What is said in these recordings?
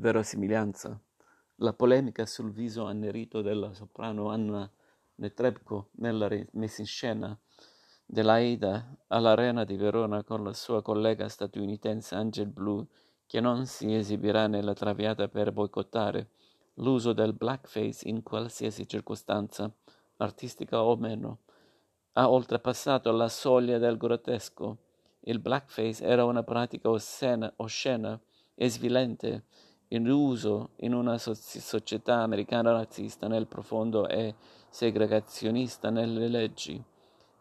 Verosimiglianza. La polemica sul viso annerito della soprano Anna Netrebko nella messa in scena dell'Aida all'Arena di Verona con la sua collega statunitense Angel Blue, che non si esibirà nella Traviata per boicottare l'uso del blackface in qualsiasi circostanza, artistica o meno, ha oltrepassato la soglia del grottesco. Il blackface era una pratica oscena, oscena e svilente in uso in una società americana razzista nel profondo e segregazionista nelle leggi,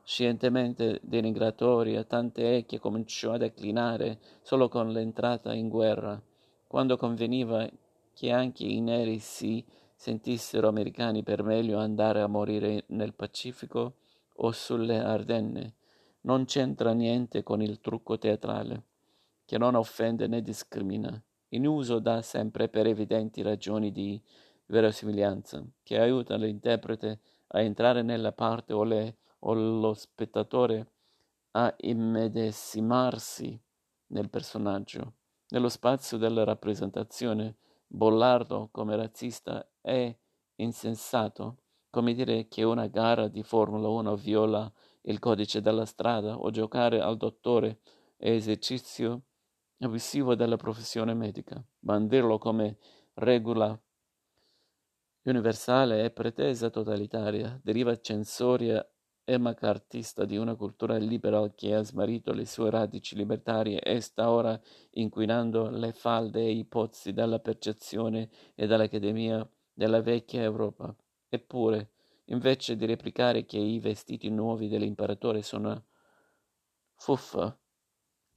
scientemente denigratoria, tant'è che cominciò a declinare solo con l'entrata in guerra, quando conveniva che anche i neri si sentissero americani per meglio andare a morire nel Pacifico o sulle Ardenne. Non c'entra niente con il trucco teatrale, che non offende né discrimina in uso da sempre per evidenti ragioni di verosimiglianza, che aiuta l'interprete a entrare nella parte o, le, o lo spettatore a immedesimarsi nel personaggio. Nello spazio della rappresentazione, Bollardo come razzista è insensato, come dire che una gara di Formula 1 viola il codice della strada o giocare al dottore è esercizio abusivo della professione medica. Bandirlo come regola universale e pretesa totalitaria, deriva censoria e macartista di una cultura liberal che ha smarrito le sue radici libertarie e sta ora inquinando le falde e i pozzi della percezione e dell'accademia della vecchia Europa. Eppure, invece di replicare che i vestiti nuovi dell'imperatore sono fuffa,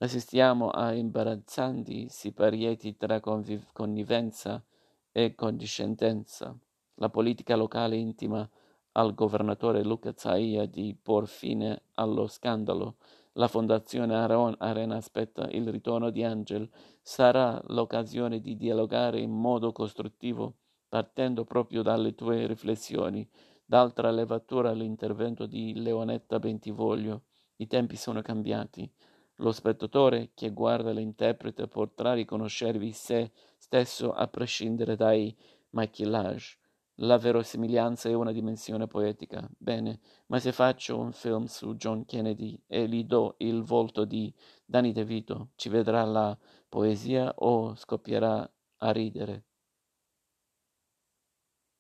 Assistiamo a imbarazzanti siparieti tra conviv- connivenza e condiscendenza. La politica locale intima al governatore Luca Zaia di por fine allo scandalo. La Fondazione Arena aspetta il ritorno di Angel. Sarà l'occasione di dialogare in modo costruttivo, partendo proprio dalle tue riflessioni. D'altra levatura l'intervento di Leonetta Bentivoglio. I tempi sono cambiati. Lo spettatore che guarda l'interprete potrà riconoscervi se stesso a prescindere dai maquillage. La verosimiglianza è una dimensione poetica. Bene, ma se faccio un film su John Kennedy e gli do il volto di Danny DeVito, ci vedrà la poesia o scoppierà a ridere?